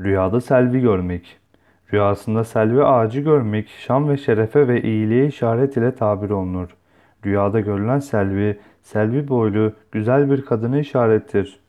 Rüyada selvi görmek. Rüyasında selvi ağacı görmek şan ve şerefe ve iyiliğe işaret ile tabir olunur. Rüyada görülen selvi, selvi boylu güzel bir kadını işarettir.